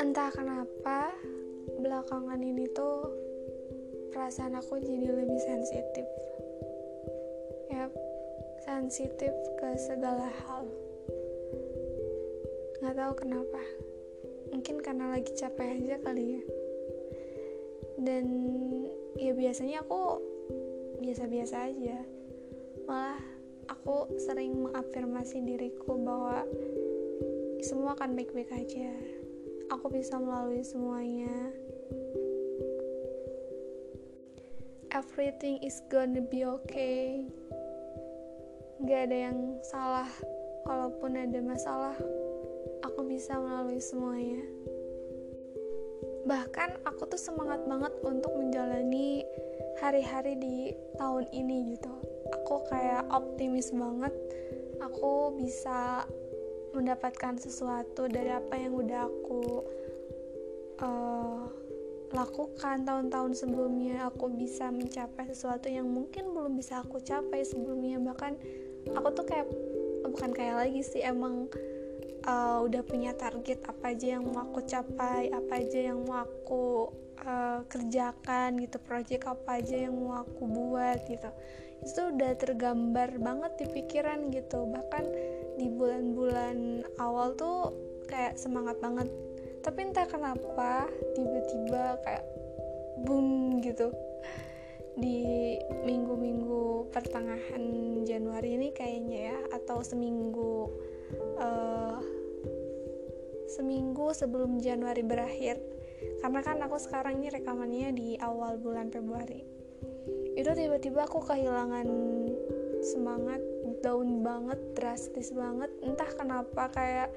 entah kenapa belakangan ini tuh perasaan aku jadi lebih sensitif. Ya sensitif ke segala hal. Nggak tahu kenapa. Mungkin karena lagi capek aja kali ya. Dan ya biasanya aku biasa-biasa aja. Malah aku sering mengafirmasi diriku bahwa semua akan baik-baik aja. Aku bisa melalui semuanya. Everything is gonna be okay. Gak ada yang salah. Kalaupun ada masalah aku bisa melalui semuanya. Bahkan aku tuh semangat banget untuk menjalani hari-hari di tahun ini gitu aku kayak optimis banget aku bisa mendapatkan sesuatu dari apa yang udah aku uh, lakukan tahun-tahun sebelumnya. Aku bisa mencapai sesuatu yang mungkin belum bisa aku capai sebelumnya. Bahkan aku tuh kayak bukan kayak lagi sih emang uh, udah punya target apa aja yang mau aku capai apa aja yang mau aku uh, kerjakan gitu project apa aja yang mau aku buat gitu itu udah tergambar banget di pikiran gitu. Bahkan di bulan-bulan awal tuh kayak semangat banget. Tapi entah kenapa tiba-tiba kayak boom gitu. Di minggu-minggu pertengahan Januari ini kayaknya ya atau seminggu uh, seminggu sebelum Januari berakhir. Karena kan aku sekarang ini rekamannya di awal bulan Februari itu tiba-tiba aku kehilangan semangat down banget drastis banget. Entah kenapa kayak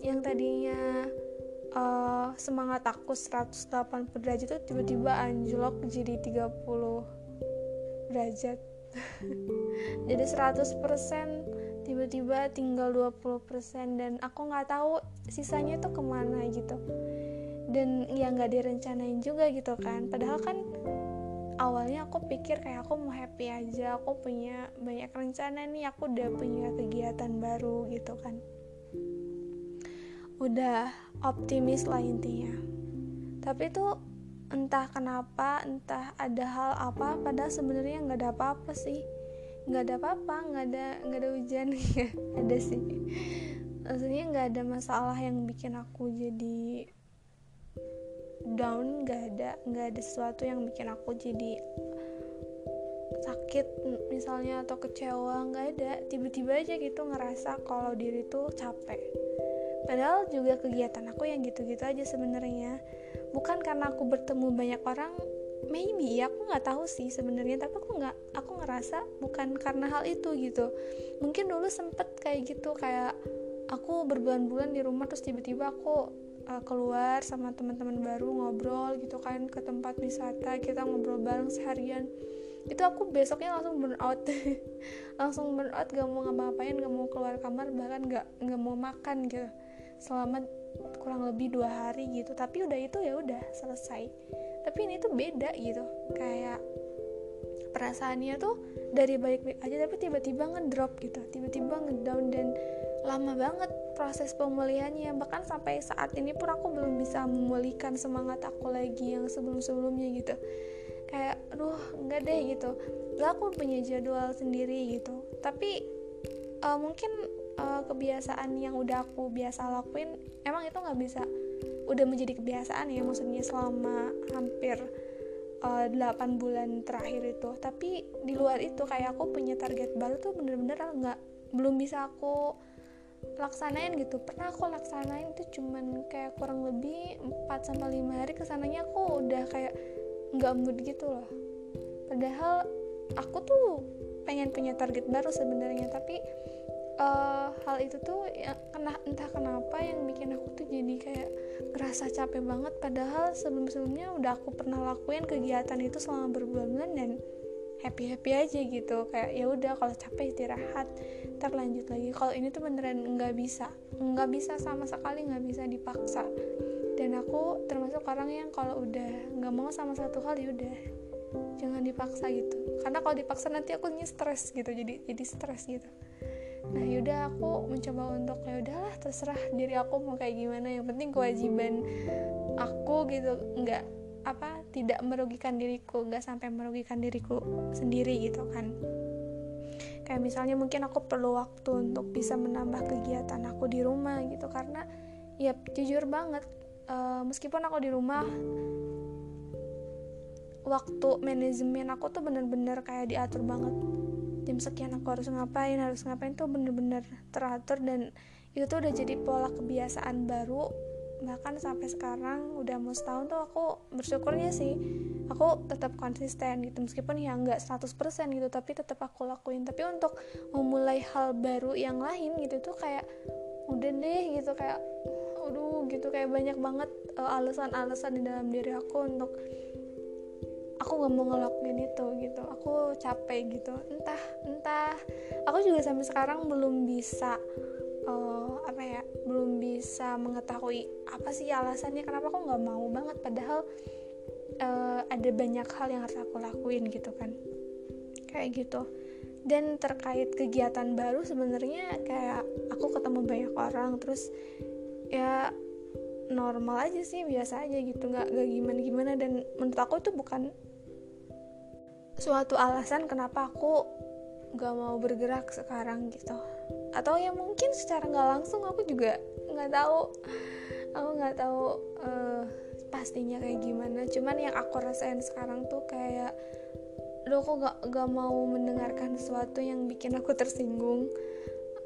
yang tadinya uh, semangat aku 180 derajat itu tiba-tiba anjlok jadi 30 derajat. Jadi 100% tiba-tiba tinggal 20% dan aku nggak tahu sisanya tuh ke mana gitu. Dan ya nggak direncanain juga gitu kan. Padahal kan awalnya aku pikir kayak aku mau happy aja aku punya banyak rencana nih aku udah punya kegiatan baru gitu kan. Udah optimis lah intinya. Tapi itu entah kenapa entah ada hal apa padahal sebenarnya nggak ada apa-apa sih. Nggak ada apa-apa nggak ada nggak ada hujan ada sih. Maksudnya nggak ada masalah yang bikin aku jadi down nggak ada nggak ada sesuatu yang bikin aku jadi sakit misalnya atau kecewa nggak ada. Tiba-tiba aja gitu ngerasa kalau diri tuh capek. Padahal juga kegiatan aku yang gitu-gitu aja sebenarnya. Bukan karena aku bertemu banyak orang maybe ya aku nggak tahu sih sebenarnya. Tapi aku nggak aku ngerasa bukan karena hal itu gitu. Mungkin dulu sempet kayak gitu kayak aku berbulan-bulan di rumah terus tiba-tiba aku uh, keluar sama teman-teman baru ngobrol gitu kan ke tempat wisata kita ngobrol bareng seharian. Itu aku besoknya langsung burn out. Langsung burn out gak mau ngapa-ngapain gak mau keluar kamar bahkan gak nggak mau makan gitu. Selama kurang lebih dua hari gitu. Tapi udah itu ya udah selesai. Tapi ini tuh beda gitu. Kayak perasaannya tuh dari baik-baik aja tapi tiba-tiba ngedrop gitu. Tiba-tiba ngedown dan lama banget proses pemulihannya. Bahkan sampai saat ini pun aku belum bisa memulihkan semangat aku lagi yang sebelum-sebelumnya gitu. Kayak aduh enggak deh gitu. Gak aku punya jadwal sendiri gitu. Tapi uh, mungkin uh, kebiasaan yang udah aku biasa lakuin emang itu nggak bisa udah menjadi kebiasaan ya. Maksudnya selama hampir uh, eh, 8 bulan terakhir itu. Tapi di luar itu kayak aku punya target baru tuh bener-bener nggak belum bisa aku laksanain gitu. Pernah aku laksanain itu cuman kayak kurang lebih 4 sampai 5 hari ke sananya aku udah kayak nggak mood gitu loh. Padahal aku tuh pengen punya target baru sebenarnya tapi uh, hal itu tuh ya, kena entah kenapa yang bikin aku tuh jadi kayak ngerasa capek banget. Padahal sebelum-sebelumnya udah aku pernah lakuin kegiatan itu selama berbulan-bulan dan happy happy aja gitu. Kayak ya udah kalau capek istirahat ntar lanjut lagi. Kalau ini tuh beneran nggak bisa nggak bisa sama sekali nggak bisa dipaksa. Dan aku termasuk orang yang kalau udah nggak mau sama satu hal ya udah jangan dipaksa gitu. Karena kalau dipaksa nanti aku stres gitu jadi jadi stres gitu. Nah yaudah aku mencoba untuk ya udahlah terserah diri aku mau kayak gimana. Yang penting kewajiban aku gitu nggak apa tidak merugikan diriku nggak sampai merugikan diriku sendiri gitu kan. Kayak misalnya mungkin aku perlu waktu untuk bisa menambah kegiatan aku di rumah gitu karena ya jujur banget uh, meskipun aku di rumah waktu manajemen aku tuh bener-bener kayak diatur banget. Jam sekian aku harus ngapain harus ngapain tuh bener-bener teratur dan itu tuh udah jadi pola kebiasaan baru bahkan sampai sekarang udah mau setahun tuh aku bersyukurnya sih aku tetap konsisten gitu. Meskipun ya nggak 100% gitu tapi tetap aku lakuin. Tapi untuk memulai hal baru yang lain gitu tuh kayak udah deh gitu kayak aduh gitu. Kayak banyak banget uh, alasan-alasan di dalam diri aku untuk aku nggak mau ngelakuin itu gitu. Aku capek gitu. Entah entah. Aku juga sampai sekarang belum bisa bisa mengetahui apa sih alasannya kenapa aku nggak mau banget padahal uh, ada banyak hal yang harus aku lakuin gitu kan. Kayak gitu. Dan terkait kegiatan baru sebenarnya kayak aku ketemu banyak orang terus ya normal aja sih biasa aja gitu nggak gak gimana gimana dan menurut aku itu bukan suatu alasan kenapa aku gak mau bergerak sekarang gitu. Atau ya mungkin secara nggak langsung aku juga nggak tahu. Aku nggak tahu uh, pastinya kayak gimana. Cuman yang aku rasain sekarang tuh kayak lo aku gak, gak mau mendengarkan sesuatu yang bikin aku tersinggung.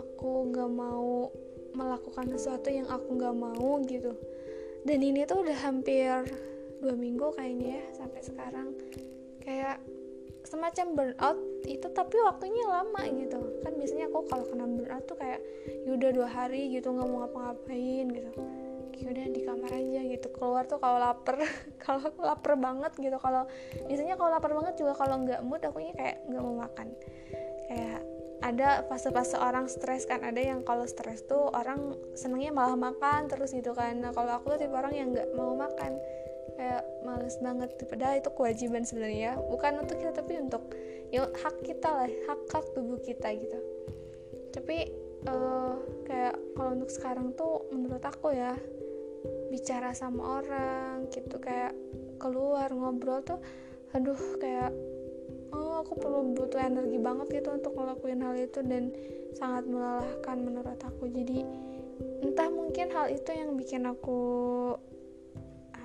Aku gak mau melakukan sesuatu yang aku gak mau gitu. Dan ini tuh udah hampir dua minggu kayaknya ya sampai sekarang. Kayak semacam burnout itu tapi waktunya lama gitu. Kan biasanya aku kalau kena burnout tuh kayak yaudah dua hari gitu nggak mau ngapa-ngapain gitu. Yaudah di kamar aja gitu. Keluar tuh kalau lapar kalau lapar banget gitu. Kalau biasanya kalau lapar banget juga kalau nggak mood aku kayak nggak mau makan. Kayak ada fase-fase orang stres kan. Ada yang kalau stres tuh orang senengnya malah makan terus gitu kan. Nah kalau aku tuh tipe orang yang nggak mau makan kayak males banget padahal itu kewajiban sebenarnya. Bukan untuk kita tapi untuk ya hak kita lah hak hak tubuh kita gitu. Tapi uh, kayak kalau untuk sekarang tuh menurut aku ya bicara sama orang gitu. Kayak keluar ngobrol tuh aduh kayak oh aku perlu butuh energi banget gitu untuk ngelakuin hal itu dan sangat melelahkan menurut aku. Jadi entah mungkin hal itu yang bikin aku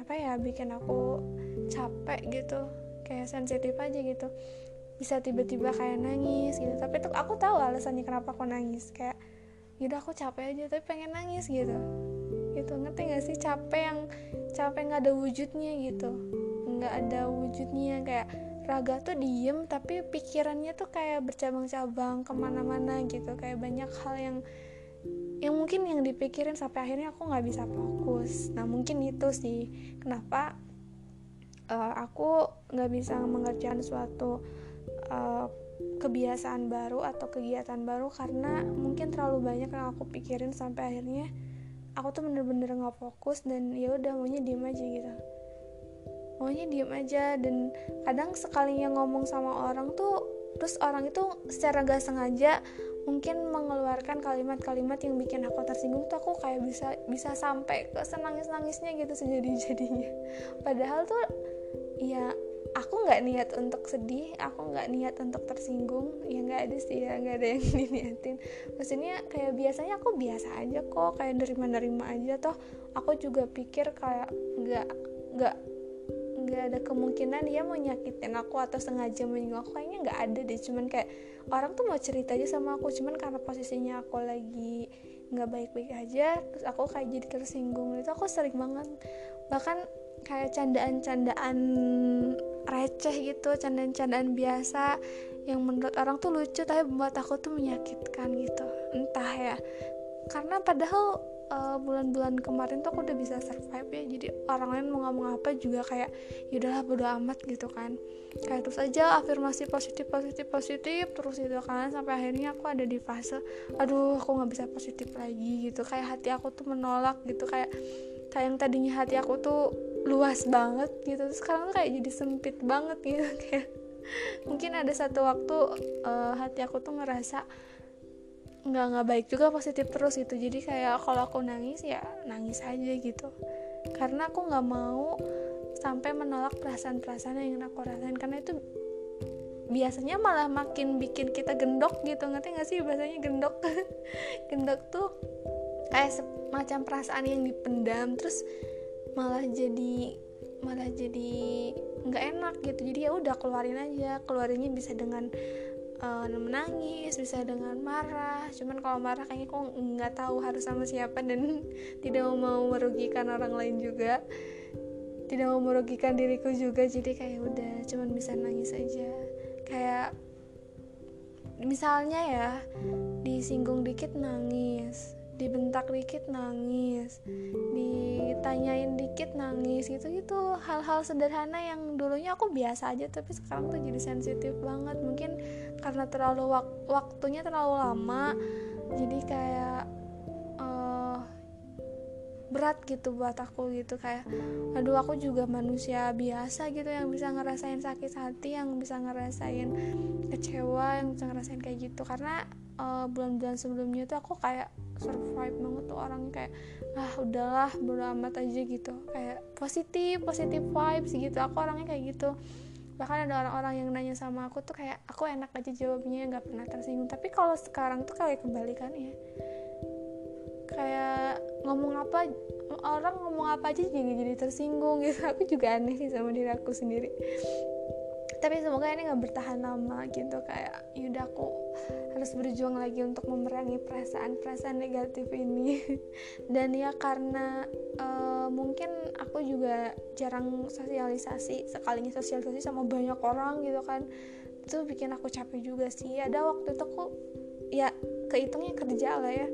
apa ya bikin aku capek gitu. Kayak sensitif aja gitu. Bisa tiba-tiba kayak nangis gitu. Tapi tuh aku tahu alasannya kenapa aku nangis. Kayak yaudah aku capek aja tapi pengen nangis gitu. Gitu. Ngerti gak sih? Capek yang capek nggak ada wujudnya gitu. Nggak ada wujudnya kayak raga tuh diem tapi pikirannya tuh kayak bercabang-cabang ke mana-mana gitu. Kayak banyak hal yang yang mungkin yang dipikirin sampai akhirnya aku nggak bisa fokus. Nah mungkin itu sih. Kenapa uh, aku nggak bisa mengerjakan suatu uh, kebiasaan baru atau kegiatan baru karena mungkin terlalu banyak yang aku pikirin sampai akhirnya aku tuh bener-bener nggak fokus dan ya udah maunya diem aja gitu. Maunya diem aja dan kadang sekalinya ngomong sama orang tuh terus orang itu secara gak sengaja mungkin mengeluarkan kalimat-kalimat yang bikin aku tersinggung tuh aku kayak bisa bisa sampai ke senangis nangisnya gitu sejadi jadinya padahal tuh ya aku nggak niat untuk sedih aku nggak niat untuk tersinggung. Ya nggak ada sih ya nggak ada yang diniatin. Maksudnya kayak biasanya aku biasa aja kok kayak nerima-nerima aja toh. Aku juga pikir kayak nggak nggak nggak ada kemungkinan dia mau nyakitin aku atau sengaja menyinggung aku kayaknya nggak ada deh. Cuman kayak orang tuh mau cerita aja sama aku cuman karena posisinya aku lagi nggak baik-baik aja terus aku kayak jadi tersinggung. Itu aku sering banget bahkan kayak candaan-candaan receh gitu candaan-candaan biasa yang menurut orang tuh lucu tapi buat aku tuh menyakitkan gitu. Entah ya karena padahal uh, bulan-bulan kemarin tuh aku udah bisa survive ya. Jadi orang lain mau ngomong apa juga kayak yaudahlah bodo amat gitu kan. Kayak terus aja afirmasi positif positif positif terus gitu kan sampai akhirnya aku ada di fase aduh aku nggak bisa positif lagi gitu. Kayak hati aku tuh menolak gitu kayak kayak yang tadinya hati aku tuh luas banget gitu terus sekarang tuh kayak jadi sempit banget gitu. Kayak mungkin ada satu waktu uh, hati aku tuh ngerasa nggak nggak baik juga positif terus gitu. Jadi kayak kalau aku nangis ya nangis aja gitu. Karena aku nggak mau sampai menolak perasaan-perasaan yang aku rasain. Karena itu biasanya malah makin bikin kita gendok gitu. Ngerti gak sih? Bahasanya gendok. Gendok tuh kayak semacam perasaan yang dipendam terus malah jadi malah jadi nggak enak gitu. Jadi ya udah keluarin aja. Keluarinnya bisa dengan uh, menangis bisa dengan marah. Cuman kalau marah kayaknya kok nggak tahu harus sama siapa dan tidak mau merugikan orang lain juga. Tidak mau merugikan diriku juga jadi kayak udah cuman bisa nangis aja. Kayak misalnya ya disinggung dikit nangis dibentak dikit nangis. Ditanyain dikit nangis gitu. Gitu hal-hal sederhana yang dulunya aku biasa aja tapi sekarang tuh jadi sensitif banget. Mungkin karena terlalu wak waktunya terlalu lama jadi kayak berat gitu buat aku gitu. Kayak aduh aku juga manusia biasa gitu yang bisa ngerasain sakit hati yang bisa ngerasain kecewa yang bisa ngerasain kayak gitu. Karena eh, bulan-bulan sebelumnya tuh aku kayak survive banget tuh orang kayak ah udahlah bodo amat aja gitu. Kayak positif positif vibes gitu. Aku orangnya kayak gitu. Bahkan ada orang-orang yang nanya sama aku tuh kayak aku enak aja jawabnya nggak pernah tersinggung. Tapi kalau sekarang tuh kayak kebalikannya kayak ngomong apa orang ngomong apa aja juga jadi tersinggung gitu. Aku juga aneh sih sama diri aku sendiri tapi semoga ini nggak bertahan lama gitu kayak yaudah aku harus berjuang lagi untuk memerangi perasaan-perasaan negatif ini. Dan ya karena uh, mungkin aku juga jarang sosialisasi sekalinya sosialisasi sama banyak orang gitu kan. Itu bikin aku capek juga sih. Ada waktu itu aku ya kehitungnya kerja lah ya.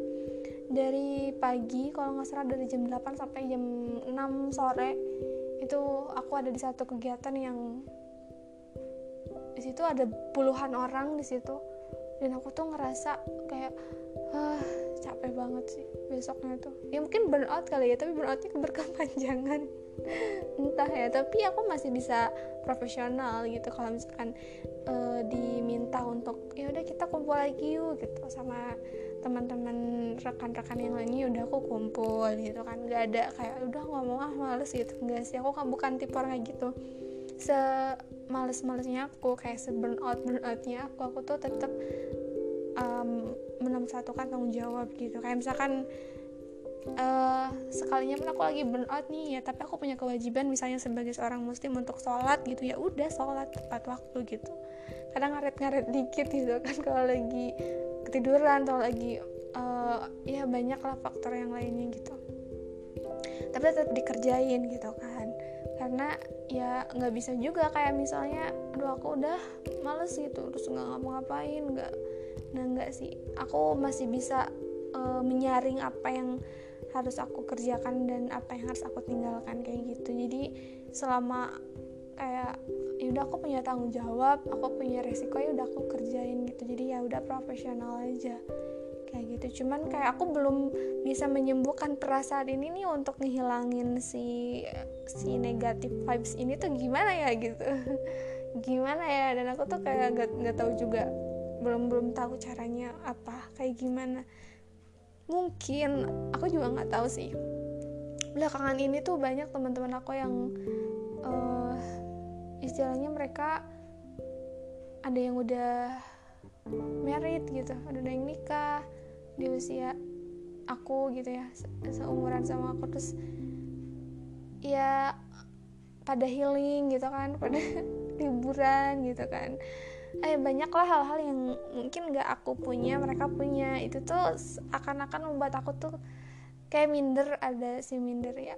Dari pagi kalau nggak salah dari jam 8 sampai jam 6 sore itu aku ada di satu kegiatan yang di situ ada puluhan orang di situ. Dan aku tuh ngerasa kayak ah capek banget sih besoknya tuh. Ya mungkin burnout kali ya tapi burnoutnya berkepanjangan entah ya tapi aku masih bisa profesional gitu. Kalau misalkan uh, diminta untuk ya udah kita kumpul lagi yuk gitu sama teman-teman rekan-rekan yang lainnya udah aku kumpul gitu kan. Nggak ada kayak udah ngomong ah males gitu. Enggak sih aku kan bukan tipe orang kayak gitu se males-malesnya aku kayak se burn out burn outnya aku aku tuh tetap um, satukan tanggung jawab gitu. Kayak misalkan uh, sekalinya pun aku lagi burn out nih ya tapi aku punya kewajiban misalnya sebagai seorang muslim untuk sholat gitu ya udah sholat tepat waktu gitu. Kadang ngaret-ngaret dikit gitu kan kalau lagi ketiduran atau lagi uh, ya banyak lah faktor yang lainnya gitu. Tapi tetap dikerjain gitu kan karena ya nggak bisa juga kayak misalnya aduh aku udah males gitu terus nggak ngapa-ngapain nggak nah nggak sih. Aku masih bisa uh, menyaring apa yang harus aku kerjakan dan apa yang harus aku tinggalkan kayak gitu. Jadi selama kayak ya udah aku punya tanggung jawab aku punya resiko ya udah aku kerjain gitu. Jadi ya udah profesional aja kayak gitu. Cuman kayak aku belum bisa menyembuhkan perasaan ini nih untuk ngehilangin si si negatif vibes ini tuh gimana ya gitu. Gimana ya? Dan aku tuh kayak gak, gak tahu juga. Belum belum tahu caranya apa kayak gimana. Mungkin aku juga nggak tahu sih. Belakangan ini tuh banyak teman-teman aku yang uh, istilahnya mereka ada yang udah married gitu ada yang nikah di usia aku gitu ya seumuran sama aku terus ya pada healing gitu kan pada liburan gitu kan. Eh banyaklah hal-hal yang mungkin gak aku punya mereka punya. Itu tuh akan-akan membuat aku tuh kayak minder ada si minder ya.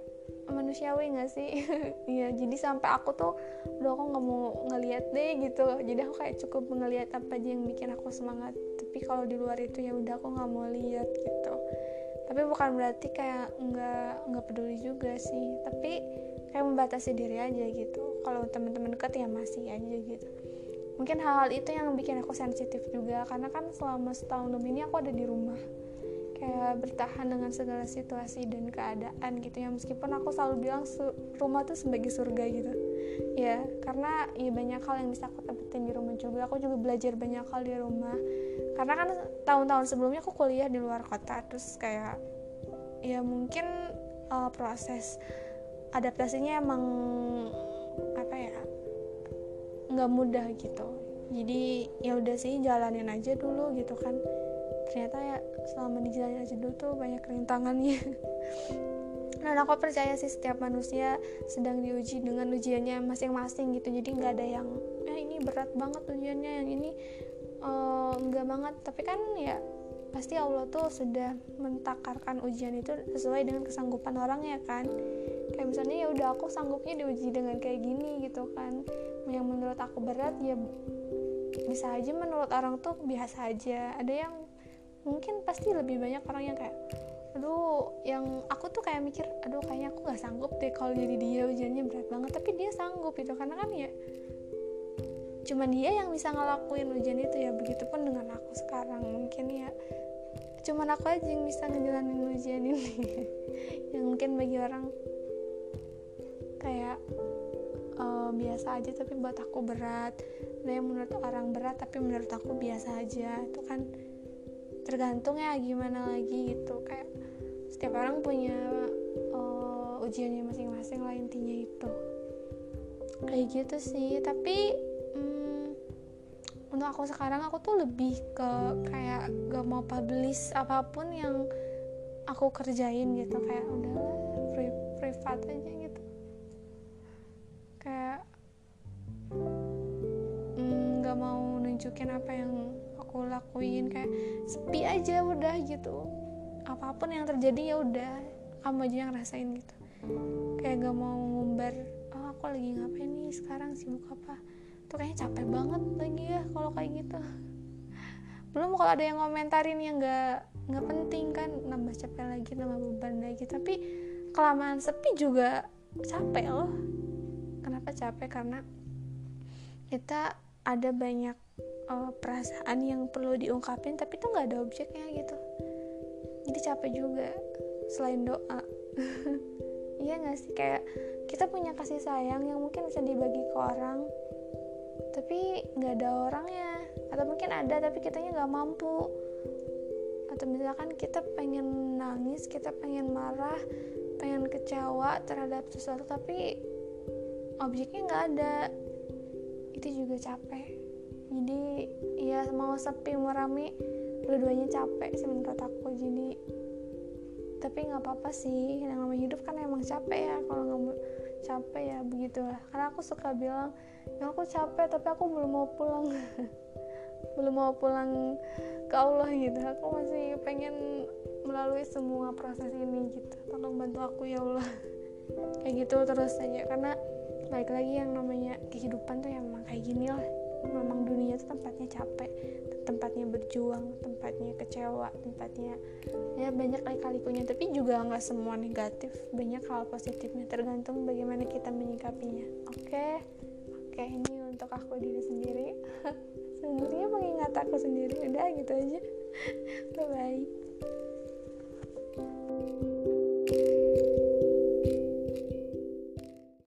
Manusiawi gak sih? Iya jadi sampai aku tuh udah aku nggak mau ngeliat deh gitu. Jadi aku kayak cukup ngeliat apa aja yang bikin aku semangat. Tapi kalau di luar itu ya udah aku nggak mau lihat gitu. Tapi bukan berarti kayak nggak nggak peduli juga sih. Tapi kayak membatasi diri aja gitu. Kalau teman-teman deket ya masih aja gitu. Mungkin hal-hal itu yang bikin aku sensitif juga. Karena kan selama setahun lebih ini aku ada di rumah kayak bertahan dengan segala situasi dan keadaan gitu ya. Meskipun aku selalu bilang rumah tuh sebagai surga gitu. Ya karena ya banyak hal yang bisa aku dapetin di rumah juga. Aku juga belajar banyak hal di rumah. Karena kan tahun-tahun sebelumnya aku kuliah di luar kota terus kayak ya mungkin uh, proses adaptasinya emang apa ya nggak mudah gitu. Jadi ya udah sih jalanin aja dulu gitu kan ternyata ya selama dijalanin aja dulu tuh banyak rintangannya. Dan aku percaya sih setiap manusia sedang diuji dengan ujiannya masing-masing gitu. Jadi nggak ada yang ya ini berat banget ujiannya yang ini enggak banget. Tapi kan ya pasti Allah tuh sudah mentakarkan ujian itu sesuai dengan kesanggupan orangnya kan. Kayak misalnya ya udah aku sanggupnya diuji dengan kayak gini gitu kan. Yang menurut aku berat ya bisa aja menurut orang tuh biasa aja. Ada yang mungkin pasti lebih banyak orang yang kayak aduh yang aku tuh kayak mikir aduh kayaknya aku nggak sanggup deh kalau jadi dia ujiannya berat banget. Tapi dia sanggup itu karena kan ya cuman dia yang bisa ngelakuin ujian itu ya begitupun dengan aku sekarang mungkin ya. Cuman aku aja yang bisa ngejalanin ujian ini yang mungkin bagi orang kayak uh, biasa aja tapi buat aku berat. Nah yang menurut orang berat tapi menurut aku biasa aja itu kan tergantung ya gimana lagi gitu. Kayak setiap orang punya uh, ujiannya masing-masing lah intinya itu. Kayak gitu sih tapi um, untuk aku sekarang aku tuh lebih ke kayak gak mau publish apa pun yang aku kerjain gitu. Kayak udah pri privat aja gitu. Kayak mm, gak mau nunjukin apa yang aku lakuin kayak sepi aja udah gitu. Apa pun yang terjadi ya udah kamu aja yang rasain gitu. Kayak gak mau ngumbar oh aku lagi ngapain nih? Sekarang sibuk apa? Tuh kayaknya capek banget lagi ya kalau kayak gitu. Belum kalau ada yang komentarin yang gak nggak penting kan nambah capek lagi nambah beban lagi. Tapi kelamaan sepi juga capek loh. Kenapa capek? Karena kita ada banyak uh, perasaan yang perlu diungkapin tapi tuh nggak ada objeknya gitu. Jadi capek juga selain doa. Iya nggak sih? Kayak kita punya kasih sayang yang mungkin bisa dibagi ke orang tapi nggak ada orangnya. Atau mungkin ada tapi kitanya nggak mampu. Atau misalkan kita pengen nangis kita pengen marah pengen kecewa terhadap sesuatu tapi objeknya nggak ada. Itu juga capek jadi ya mau sepi mau rame dua-duanya capek sih menurut aku. Jadi tapi nggak apa-apa sih. Yang namanya hidup kan emang capek ya. Kalau nggak capek ya begitulah. Karena aku suka bilang ya aku capek tapi aku belum mau pulang. Belum mau pulang ke Allah gitu. Aku masih pengen melalui semua proses ini gitu. Tolong bantu aku ya Allah. Kayak gitu terus aja. Karena baik lagi yang namanya kehidupan tuh emang kayak gini lah memang dunia itu tempatnya capek tempatnya berjuang tempatnya kecewa tempatnya ya banyak kali-kalikunya tapi juga nggak semua negatif. Banyak hal positifnya tergantung bagaimana kita menyikapinya. Oke? Okay? oke okay, ini untuk aku diri sendiri. Sebenarnya mengingat aku sendiri udah gitu aja. Bye bye